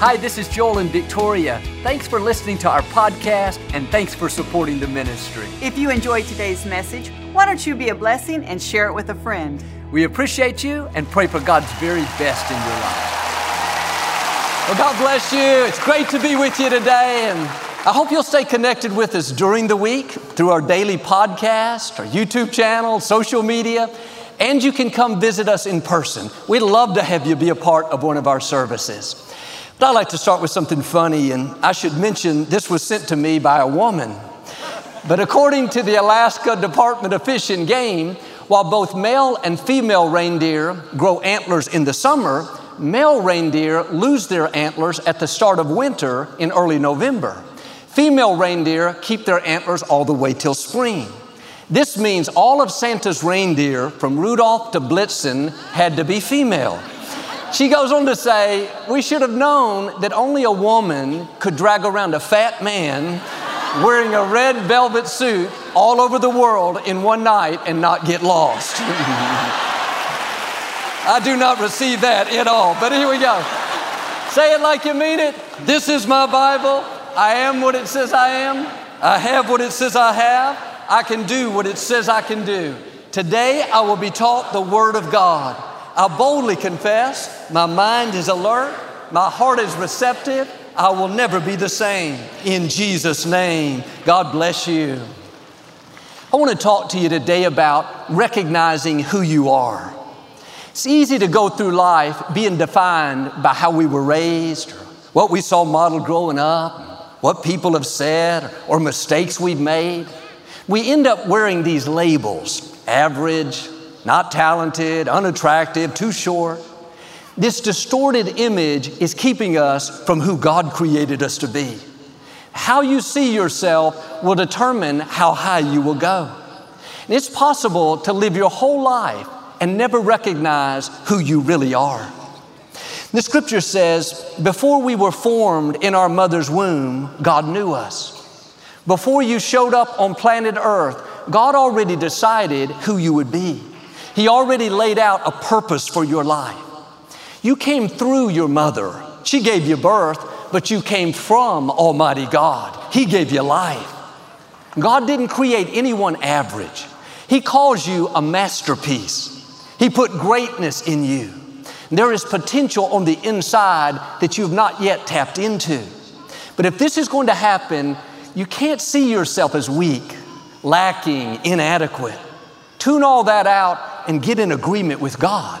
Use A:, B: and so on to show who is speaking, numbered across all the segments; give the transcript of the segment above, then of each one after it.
A: Hi, this is Joel and Victoria. Thanks for listening to our podcast and thanks for supporting the ministry.
B: If you enjoyed today's message, why don't you be a blessing and share it with a friend?
A: We appreciate you and pray for God's very best in your life. Well, God bless you. It's great to be with you today, and I hope you'll stay connected with us during the week through our daily podcast, our YouTube channel, social media, and you can come visit us in person. We'd love to have you be a part of one of our services. But I'd like to start with something funny, and I should mention this was sent to me by a woman. But according to the Alaska Department of Fish and Game, while both male and female reindeer grow antlers in the summer, male reindeer lose their antlers at the start of winter in early November. Female reindeer keep their antlers all the way till spring. This means all of Santa's reindeer, from Rudolph to Blitzen, had to be female. She goes on to say, We should have known that only a woman could drag around a fat man wearing a red velvet suit all over the world in one night and not get lost. I do not receive that at all, but here we go. Say it like you mean it. This is my Bible. I am what it says I am. I have what it says I have. I can do what it says I can do. Today I will be taught the Word of God. I boldly confess, my mind is alert, my heart is receptive, I will never be the same. In Jesus' name, God bless you. I want to talk to you today about recognizing who you are. It's easy to go through life being defined by how we were raised, or what we saw modeled growing up, what people have said, or mistakes we've made. We end up wearing these labels average, not talented, unattractive, too short. This distorted image is keeping us from who God created us to be. How you see yourself will determine how high you will go. And it's possible to live your whole life and never recognize who you really are. The scripture says, Before we were formed in our mother's womb, God knew us. Before you showed up on planet Earth, God already decided who you would be. He already laid out a purpose for your life. You came through your mother. She gave you birth, but you came from Almighty God. He gave you life. God didn't create anyone average. He calls you a masterpiece. He put greatness in you. There is potential on the inside that you've not yet tapped into. But if this is going to happen, you can't see yourself as weak, lacking, inadequate. Tune all that out and get in agreement with God.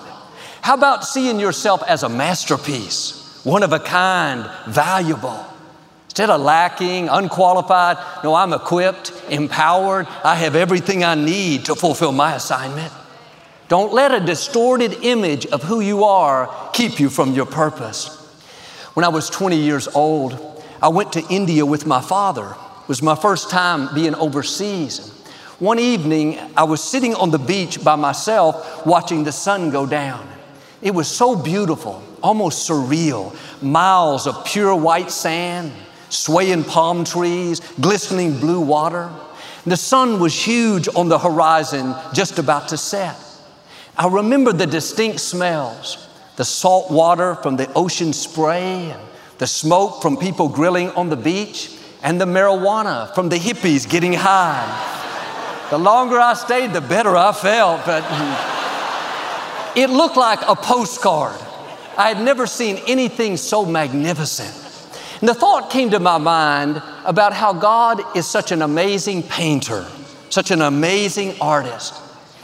A: How about seeing yourself as a masterpiece, one of a kind, valuable? Instead of lacking, unqualified, no, I'm equipped, empowered, I have everything I need to fulfill my assignment. Don't let a distorted image of who you are keep you from your purpose. When I was 20 years old, I went to India with my father. It was my first time being overseas. One evening, I was sitting on the beach by myself watching the sun go down. It was so beautiful, almost surreal. Miles of pure white sand, swaying palm trees, glistening blue water. The sun was huge on the horizon, just about to set. I remember the distinct smells the salt water from the ocean spray, and the smoke from people grilling on the beach, and the marijuana from the hippies getting high. The longer I stayed, the better I felt. But it looked like a postcard. I had never seen anything so magnificent. And the thought came to my mind about how God is such an amazing painter, such an amazing artist.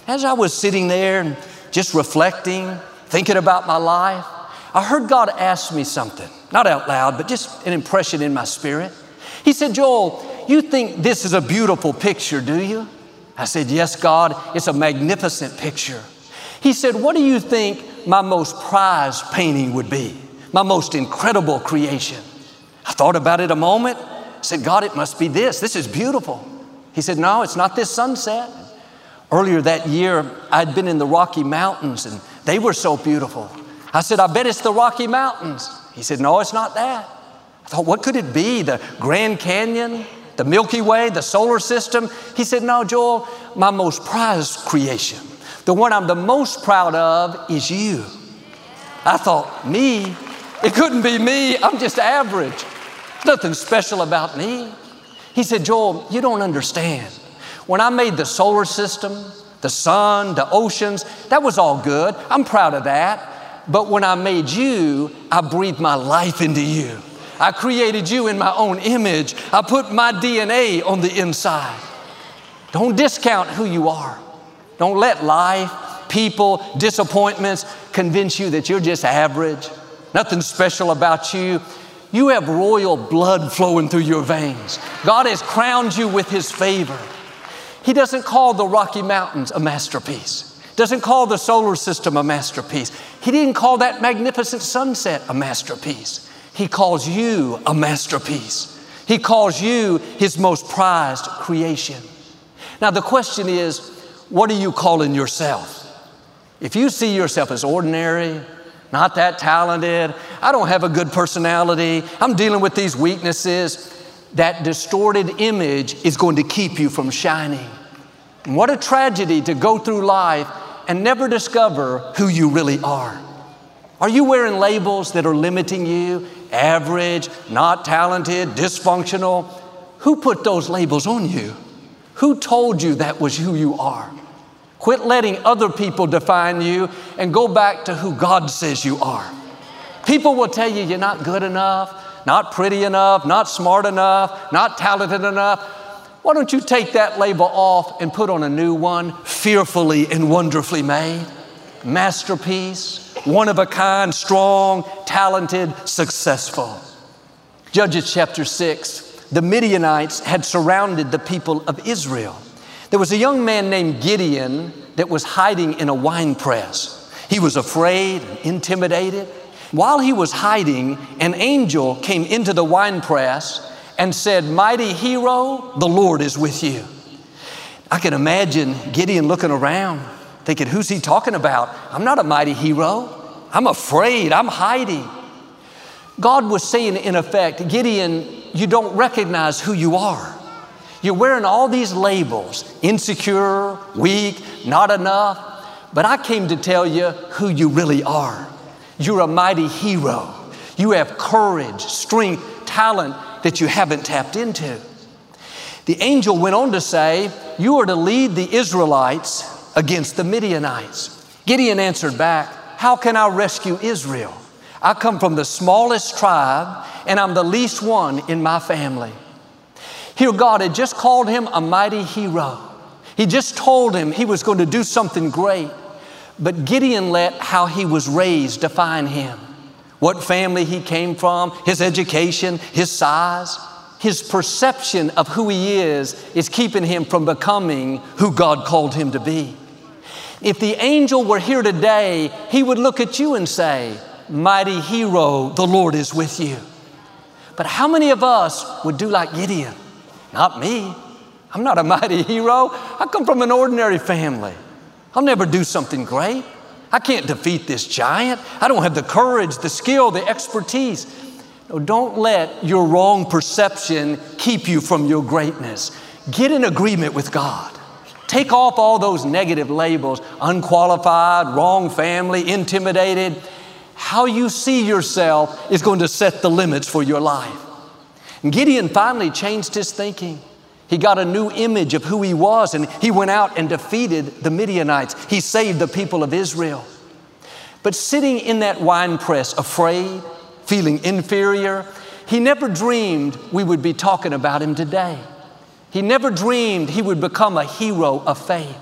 A: As I was sitting there and just reflecting, thinking about my life, I heard God ask me something, not out loud, but just an impression in my spirit. He said, Joel, you think this is a beautiful picture, do you? I said, Yes, God, it's a magnificent picture. He said, What do you think my most prized painting would be? My most incredible creation? I thought about it a moment. I said, God, it must be this. This is beautiful. He said, No, it's not this sunset. Earlier that year, I'd been in the Rocky Mountains and they were so beautiful. I said, I bet it's the Rocky Mountains. He said, No, it's not that. I thought, what could it be? The Grand Canyon? The Milky Way, the solar system. He said, No, Joel, my most prized creation, the one I'm the most proud of is you. I thought, Me? It couldn't be me. I'm just average. Nothing special about me. He said, Joel, you don't understand. When I made the solar system, the sun, the oceans, that was all good. I'm proud of that. But when I made you, I breathed my life into you. I created you in my own image. I put my DNA on the inside. Don't discount who you are. Don't let life, people, disappointments convince you that you're just average, nothing special about you. You have royal blood flowing through your veins. God has crowned you with His favor. He doesn't call the Rocky Mountains a masterpiece, doesn't call the solar system a masterpiece. He didn't call that magnificent sunset a masterpiece. He calls you a masterpiece. He calls you His most prized creation. Now, the question is, what are you calling yourself? If you see yourself as ordinary, not that talented, I don't have a good personality, I'm dealing with these weaknesses, that distorted image is going to keep you from shining. And what a tragedy to go through life and never discover who you really are. Are you wearing labels that are limiting you? Average, not talented, dysfunctional? Who put those labels on you? Who told you that was who you are? Quit letting other people define you and go back to who God says you are. People will tell you you're not good enough, not pretty enough, not smart enough, not talented enough. Why don't you take that label off and put on a new one, fearfully and wonderfully made? Masterpiece, one of a kind, strong, talented, successful. Judges chapter 6 the Midianites had surrounded the people of Israel. There was a young man named Gideon that was hiding in a wine press. He was afraid and intimidated. While he was hiding, an angel came into the wine press and said, Mighty hero, the Lord is with you. I can imagine Gideon looking around, thinking, Who's he talking about? I'm not a mighty hero. I'm afraid. I'm hiding. God was saying, in effect, Gideon, you don't recognize who you are. You're wearing all these labels insecure, weak, not enough. But I came to tell you who you really are. You're a mighty hero. You have courage, strength, talent that you haven't tapped into. The angel went on to say, You are to lead the Israelites against the Midianites. Gideon answered back, How can I rescue Israel? I come from the smallest tribe, and I'm the least one in my family. Here, God had just called him a mighty hero. He just told him he was going to do something great. But Gideon let how he was raised define him. What family he came from, his education, his size, his perception of who he is is keeping him from becoming who God called him to be. If the angel were here today, he would look at you and say, mighty hero, the Lord is with you. But how many of us would do like Gideon? Not me. I'm not a mighty hero. I come from an ordinary family. I'll never do something great. I can't defeat this giant. I don't have the courage, the skill, the expertise. No, don't let your wrong perception keep you from your greatness. Get in agreement with God. Take off all those negative labels unqualified, wrong family, intimidated how you see yourself is going to set the limits for your life. And Gideon finally changed his thinking. He got a new image of who he was and he went out and defeated the Midianites. He saved the people of Israel. But sitting in that wine press, afraid, feeling inferior, he never dreamed we would be talking about him today. He never dreamed he would become a hero of faith.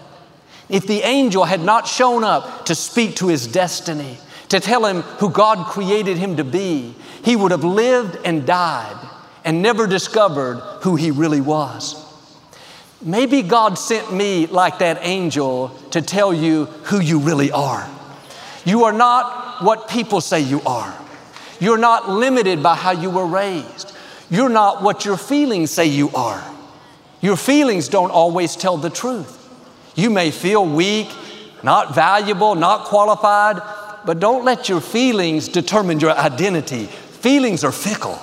A: If the angel had not shown up to speak to his destiny, to tell him who God created him to be, he would have lived and died and never discovered who he really was. Maybe God sent me like that angel to tell you who you really are. You are not what people say you are. You're not limited by how you were raised. You're not what your feelings say you are. Your feelings don't always tell the truth. You may feel weak, not valuable, not qualified, but don't let your feelings determine your identity. Feelings are fickle.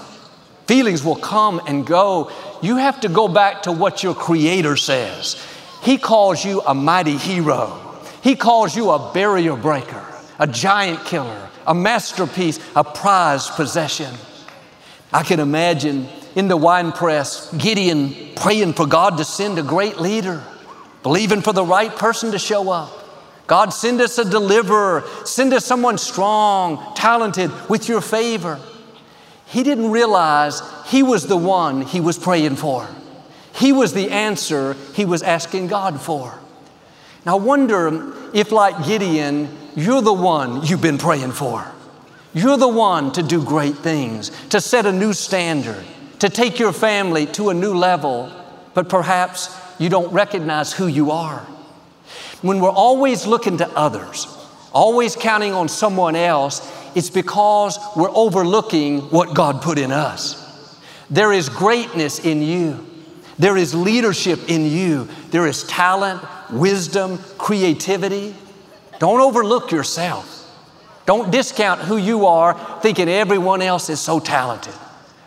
A: Feelings will come and go. You have to go back to what your Creator says. He calls you a mighty hero, He calls you a barrier breaker, a giant killer, a masterpiece, a prized possession. I can imagine in the wine press, Gideon praying for God to send a great leader, believing for the right person to show up. God, send us a deliverer, send us someone strong, talented, with your favor. He didn't realize he was the one he was praying for. He was the answer he was asking God for. Now, I wonder if, like Gideon, you're the one you've been praying for. You're the one to do great things, to set a new standard, to take your family to a new level, but perhaps you don't recognize who you are. When we're always looking to others, always counting on someone else, it's because we're overlooking what God put in us. There is greatness in you. There is leadership in you. There is talent, wisdom, creativity. Don't overlook yourself. Don't discount who you are thinking everyone else is so talented.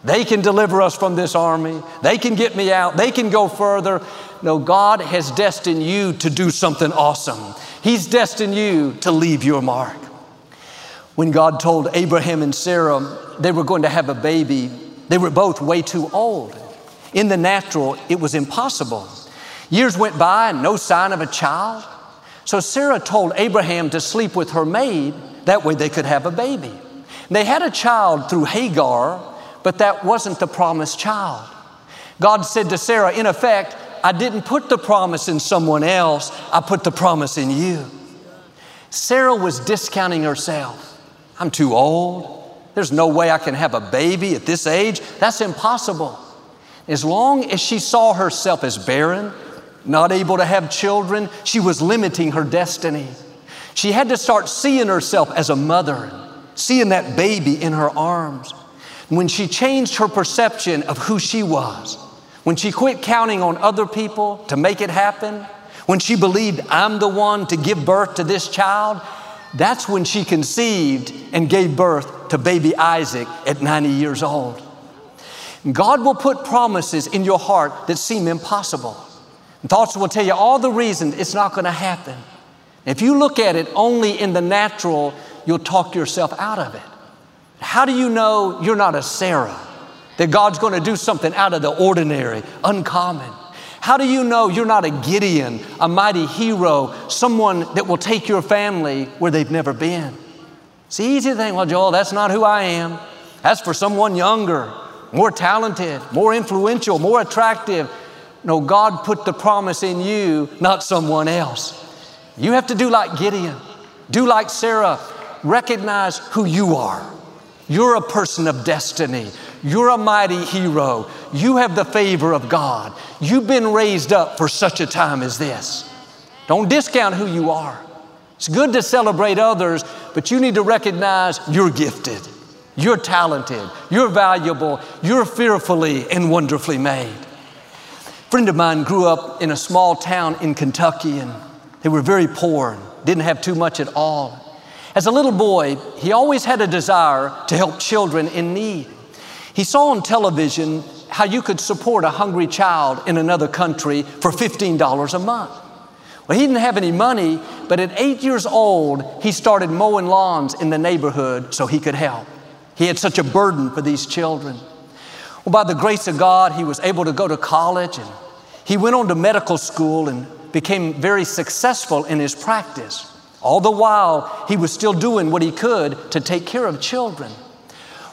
A: They can deliver us from this army. They can get me out. They can go further. No, God has destined you to do something awesome. He's destined you to leave your mark. When God told Abraham and Sarah they were going to have a baby, they were both way too old. In the natural, it was impossible. Years went by and no sign of a child. So Sarah told Abraham to sleep with her maid, that way they could have a baby. They had a child through Hagar, but that wasn't the promised child. God said to Sarah, in effect, I didn't put the promise in someone else, I put the promise in you. Sarah was discounting herself. I'm too old. There's no way I can have a baby at this age. That's impossible. As long as she saw herself as barren, not able to have children, she was limiting her destiny. She had to start seeing herself as a mother, seeing that baby in her arms. When she changed her perception of who she was, when she quit counting on other people to make it happen, when she believed I'm the one to give birth to this child, that's when she conceived and gave birth to baby Isaac at 90 years old. God will put promises in your heart that seem impossible. Thoughts will tell you all the reasons it's not going to happen. If you look at it only in the natural, you'll talk yourself out of it. How do you know you're not a Sarah? That God's going to do something out of the ordinary, uncommon. How do you know you're not a Gideon, a mighty hero, someone that will take your family where they've never been? It's easy to think, well, Joel, that's not who I am. That's for someone younger, more talented, more influential, more attractive. No, God put the promise in you, not someone else. You have to do like Gideon, do like Sarah, recognize who you are. You're a person of destiny. You're a mighty hero. You have the favor of God. You've been raised up for such a time as this. Don't discount who you are. It's good to celebrate others, but you need to recognize you're gifted, you're talented, you're valuable, you're fearfully and wonderfully made A friend of mine grew up in a small town in Kentucky and they were very poor and didn't have too much at all. As a little boy, he always had a desire to help children in need. He saw on television how you could support a hungry child in another country for $15 a month. Well, he didn't have any money, but at eight years old, he started mowing lawns in the neighborhood so he could help. He had such a burden for these children. Well, by the grace of God, he was able to go to college and he went on to medical school and became very successful in his practice. All the while, he was still doing what he could to take care of children.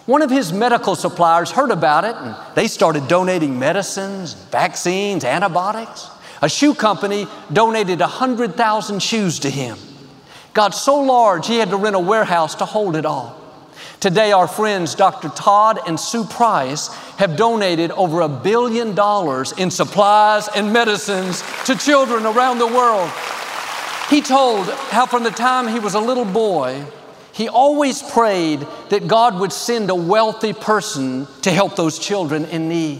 A: One of his medical suppliers heard about it and they started donating medicines, vaccines, antibiotics. A shoe company donated 100,000 shoes to him. Got so large he had to rent a warehouse to hold it all. Today, our friends Dr. Todd and Sue Price have donated over a billion dollars in supplies and medicines to children around the world. He told how from the time he was a little boy, he always prayed that God would send a wealthy person to help those children in need.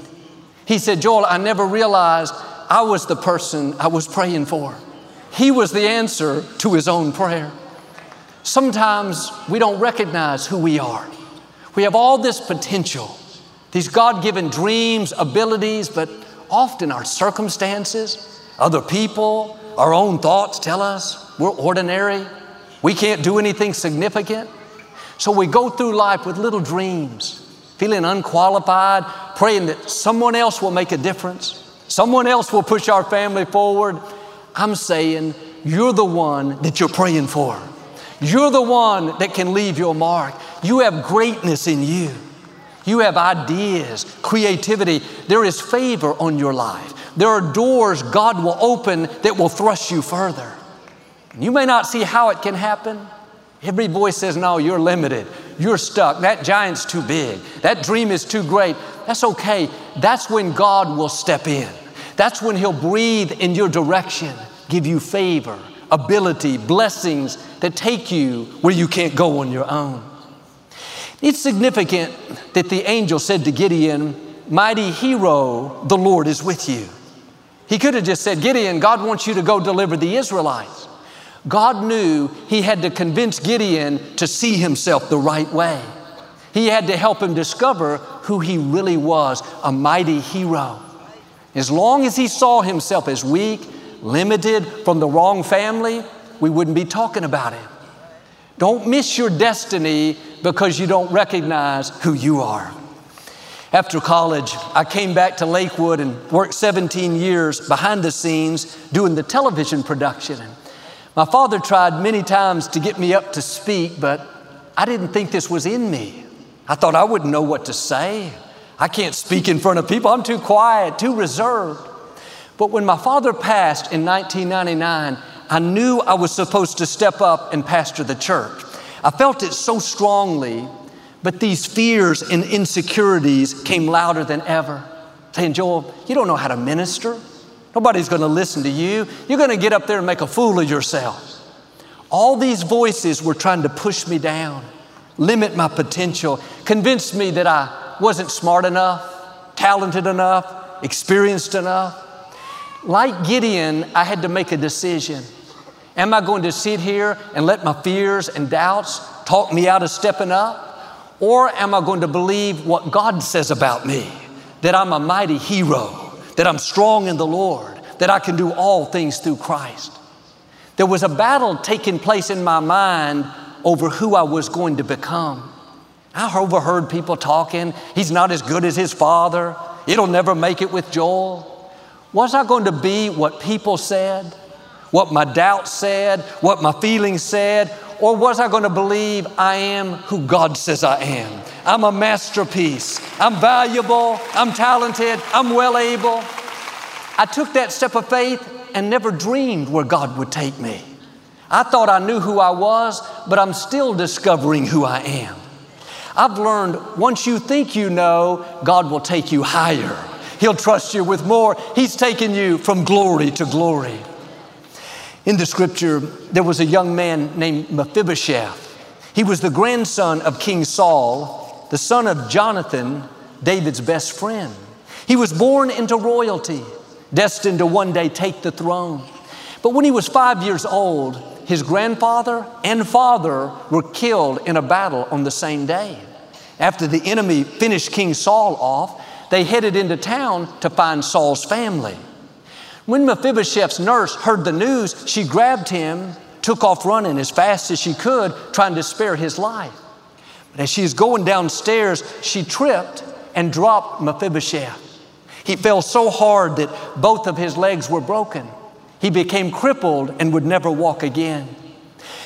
A: He said, Joel, I never realized I was the person I was praying for. He was the answer to his own prayer. Sometimes we don't recognize who we are. We have all this potential, these God given dreams, abilities, but often our circumstances, other people, our own thoughts tell us we're ordinary. We can't do anything significant. So we go through life with little dreams, feeling unqualified, praying that someone else will make a difference, someone else will push our family forward. I'm saying, you're the one that you're praying for. You're the one that can leave your mark. You have greatness in you. You have ideas, creativity. There is favor on your life. There are doors God will open that will thrust you further. You may not see how it can happen. Every voice says, No, you're limited. You're stuck. That giant's too big. That dream is too great. That's okay. That's when God will step in. That's when He'll breathe in your direction, give you favor, ability, blessings that take you where you can't go on your own. It's significant that the angel said to Gideon, Mighty hero, the Lord is with you. He could have just said, Gideon, God wants you to go deliver the Israelites. God knew he had to convince Gideon to see himself the right way. He had to help him discover who he really was a mighty hero. As long as he saw himself as weak, limited, from the wrong family, we wouldn't be talking about him. Don't miss your destiny because you don't recognize who you are. After college, I came back to Lakewood and worked 17 years behind the scenes doing the television production. My father tried many times to get me up to speak, but I didn't think this was in me. I thought I wouldn't know what to say. I can't speak in front of people. I'm too quiet, too reserved. But when my father passed in 1999, I knew I was supposed to step up and pastor the church. I felt it so strongly, but these fears and insecurities came louder than ever, saying, Joel, you don't know how to minister. Nobody's going to listen to you. You're going to get up there and make a fool of yourself. All these voices were trying to push me down, limit my potential, convince me that I wasn't smart enough, talented enough, experienced enough. Like Gideon, I had to make a decision. Am I going to sit here and let my fears and doubts talk me out of stepping up? Or am I going to believe what God says about me? That I'm a mighty hero, that I'm strong in the Lord, that I can do all things through Christ. There was a battle taking place in my mind over who I was going to become. I overheard people talking, he's not as good as his father, it'll never make it with Joel. Was I going to be what people said, what my doubts said, what my feelings said, or was I going to believe I am who God says I am? I'm a masterpiece. I'm valuable. I'm talented. I'm well able. I took that step of faith and never dreamed where God would take me. I thought I knew who I was, but I'm still discovering who I am. I've learned once you think you know, God will take you higher. He'll trust you with more. He's taken you from glory to glory. In the scripture, there was a young man named Mephibosheth. He was the grandson of King Saul, the son of Jonathan, David's best friend. He was born into royalty, destined to one day take the throne. But when he was five years old, his grandfather and father were killed in a battle on the same day. After the enemy finished King Saul off, they headed into town to find Saul's family. When Mephibosheth's nurse heard the news, she grabbed him, took off running as fast as she could, trying to spare his life. But as she was going downstairs, she tripped and dropped Mephibosheth. He fell so hard that both of his legs were broken. He became crippled and would never walk again.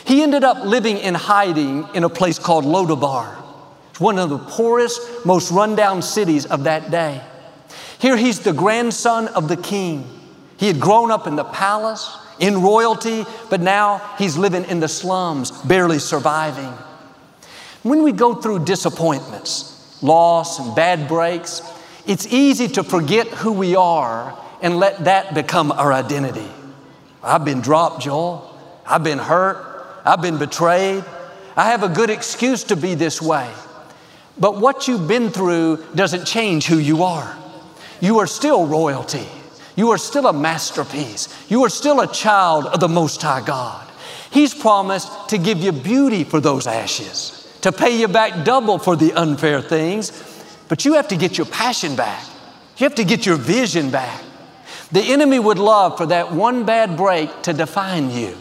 A: He ended up living in hiding in a place called Lodabar. One of the poorest, most rundown cities of that day. Here he's the grandson of the king. He had grown up in the palace, in royalty, but now he's living in the slums, barely surviving. When we go through disappointments, loss, and bad breaks, it's easy to forget who we are and let that become our identity. I've been dropped, Joel. I've been hurt. I've been betrayed. I have a good excuse to be this way. But what you've been through doesn't change who you are. You are still royalty. You are still a masterpiece. You are still a child of the Most High God. He's promised to give you beauty for those ashes, to pay you back double for the unfair things, but you have to get your passion back. You have to get your vision back. The enemy would love for that one bad break to define you,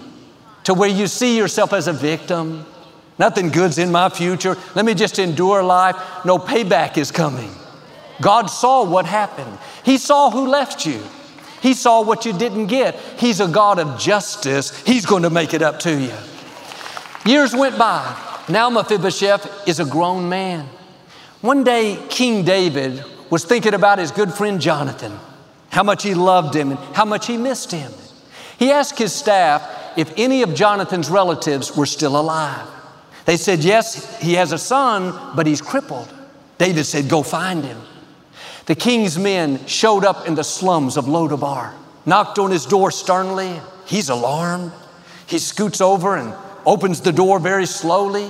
A: to where you see yourself as a victim, Nothing good's in my future. Let me just endure life. No payback is coming. God saw what happened. He saw who left you. He saw what you didn't get. He's a God of justice. He's going to make it up to you. Years went by. Now Mephibosheth is a grown man. One day, King David was thinking about his good friend Jonathan, how much he loved him and how much he missed him. He asked his staff if any of Jonathan's relatives were still alive. They said, Yes, he has a son, but he's crippled. David said, Go find him. The king's men showed up in the slums of Lodabar, knocked on his door sternly. He's alarmed. He scoots over and opens the door very slowly.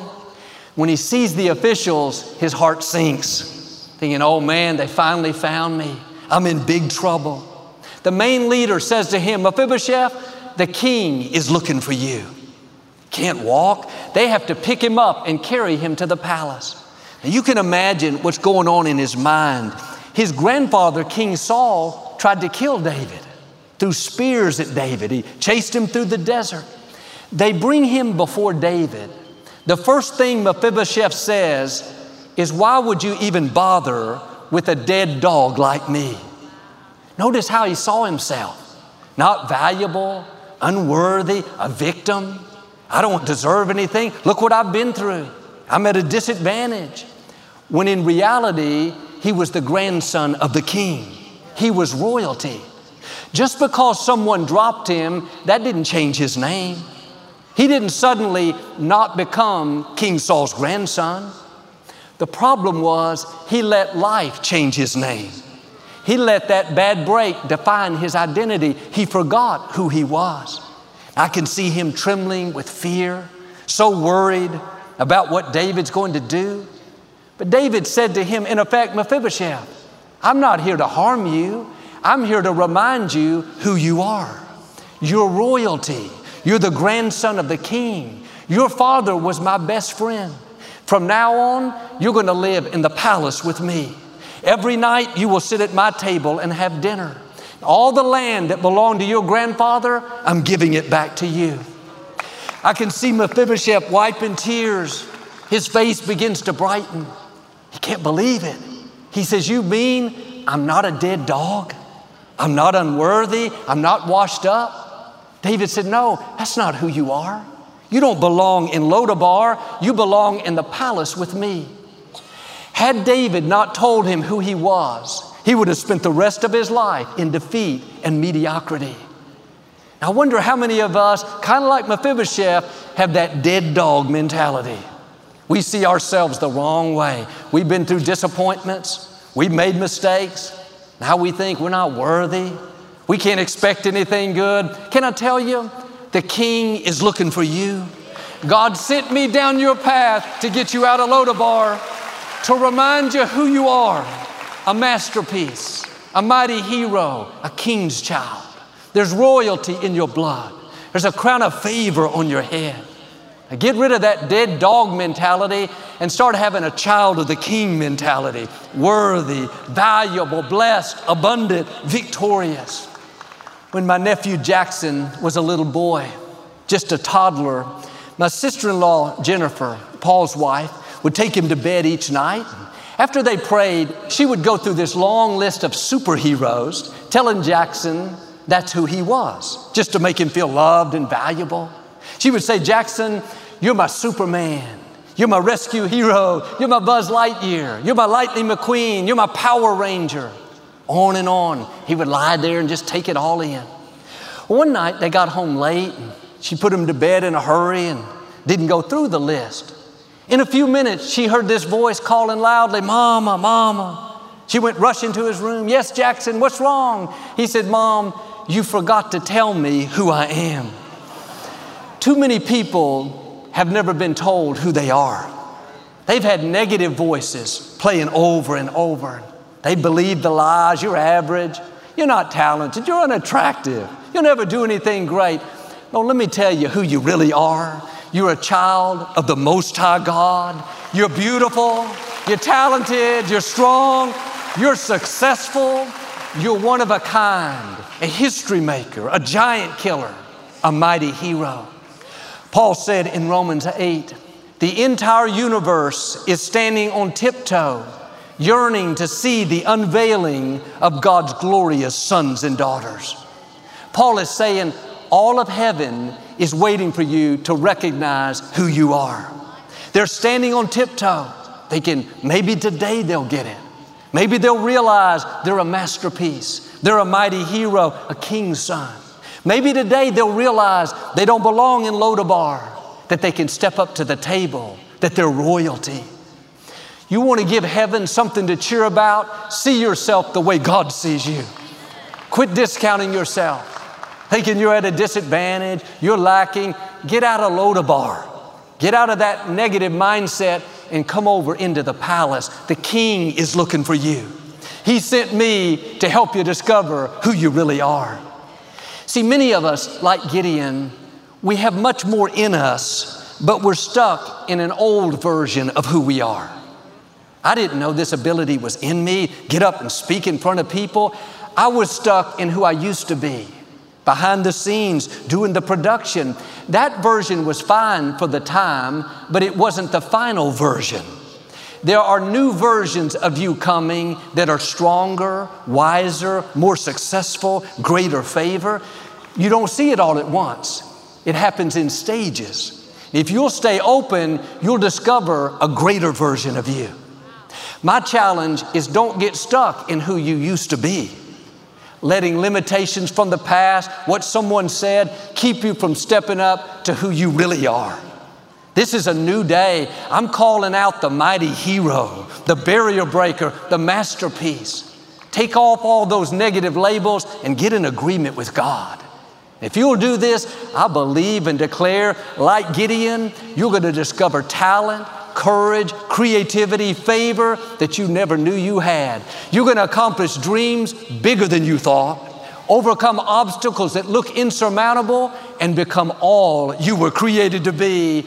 A: When he sees the officials, his heart sinks, thinking, Oh man, they finally found me. I'm in big trouble. The main leader says to him, Mephibosheth, the king is looking for you. Can't walk. They have to pick him up and carry him to the palace. Now you can imagine what's going on in his mind. His grandfather, King Saul, tried to kill David, threw spears at David. He chased him through the desert. They bring him before David. The first thing Mephibosheth says is, Why would you even bother with a dead dog like me? Notice how he saw himself not valuable, unworthy, a victim. I don't deserve anything. Look what I've been through. I'm at a disadvantage. When in reality, he was the grandson of the king, he was royalty. Just because someone dropped him, that didn't change his name. He didn't suddenly not become King Saul's grandson. The problem was he let life change his name. He let that bad break define his identity. He forgot who he was. I can see him trembling with fear, so worried about what David's going to do. But David said to him, in effect, Mephibosheth, I'm not here to harm you. I'm here to remind you who you are. You're royalty. You're the grandson of the king. Your father was my best friend. From now on, you're going to live in the palace with me. Every night, you will sit at my table and have dinner. All the land that belonged to your grandfather, I'm giving it back to you. I can see Mephibosheth wiping tears. His face begins to brighten. He can't believe it. He says, You mean I'm not a dead dog? I'm not unworthy? I'm not washed up? David said, No, that's not who you are. You don't belong in Lodabar, you belong in the palace with me. Had David not told him who he was, he would have spent the rest of his life in defeat and mediocrity. I wonder how many of us, kind of like Mephibosheth, have that dead dog mentality. We see ourselves the wrong way. We've been through disappointments, we've made mistakes. Now we think we're not worthy. We can't expect anything good. Can I tell you, the king is looking for you. God sent me down your path to get you out of Lodabar, to remind you who you are a masterpiece, a mighty hero, a king's child. There's royalty in your blood, there's a crown of favor on your head. Get rid of that dead dog mentality and start having a child of the king mentality worthy, valuable, blessed, abundant, victorious. When my nephew Jackson was a little boy, just a toddler, my sister in law, Jennifer, Paul's wife, would take him to bed each night after they prayed, she would go through this long list of superheroes, telling Jackson that's who he was, just to make him feel loved and valuable. She would say, Jackson, you're my Superman. You're my rescue hero. You're my Buzz Lightyear. You're my Lightning McQueen. You're my Power Ranger. On and on. He would lie there and just take it all in. One night they got home late and she put him to bed in a hurry and didn't go through the list. In a few minutes, she heard this voice calling loudly, Mama, Mama. She went rushing to his room. Yes, Jackson, what's wrong? He said, Mom, you forgot to tell me who I am. Too many people have never been told who they are. They've had negative voices playing over and over. They believe the lies. You're average. You're not talented. You're unattractive. You'll never do anything great. No, let me tell you who you really are. You're a child of the Most High God. You're beautiful. You're talented. You're strong. You're successful. You're one of a kind, a history maker, a giant killer, a mighty hero. Paul said in Romans 8, The entire universe is standing on tiptoe, yearning to see the unveiling of God's glorious sons and daughters. Paul is saying, all of heaven is waiting for you to recognize who you are. They're standing on tiptoe, thinking maybe today they'll get it. Maybe they'll realize they're a masterpiece, they're a mighty hero, a king's son. Maybe today they'll realize they don't belong in Lodabar that they can step up to the table, that they're royalty. You want to give heaven something to cheer about? See yourself the way God sees you. Quit discounting yourself, thinking you're at a disadvantage, you're lacking. Get out of Lodabar. Get out of that negative mindset and come over into the palace. The king is looking for you. He sent me to help you discover who you really are. See, many of us, like Gideon, we have much more in us, but we're stuck in an old version of who we are. I didn't know this ability was in me, get up and speak in front of people. I was stuck in who I used to be, behind the scenes, doing the production. That version was fine for the time, but it wasn't the final version. There are new versions of you coming that are stronger, wiser, more successful, greater favor. You don't see it all at once. It happens in stages. If you'll stay open, you'll discover a greater version of you. My challenge is don't get stuck in who you used to be. Letting limitations from the past, what someone said, keep you from stepping up to who you really are. This is a new day. I'm calling out the mighty hero, the barrier breaker, the masterpiece. Take off all those negative labels and get in agreement with God. If you'll do this, I believe and declare, like Gideon, you're going to discover talent, courage, creativity, favor that you never knew you had. You're going to accomplish dreams bigger than you thought, overcome obstacles that look insurmountable, and become all you were created to be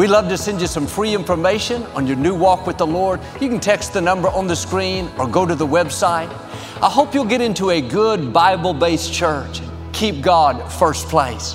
A: We'd love to send you some free information on your new walk with the Lord. You can text the number on the screen or go to the website. I hope you'll get into a good Bible based church. Keep God first place.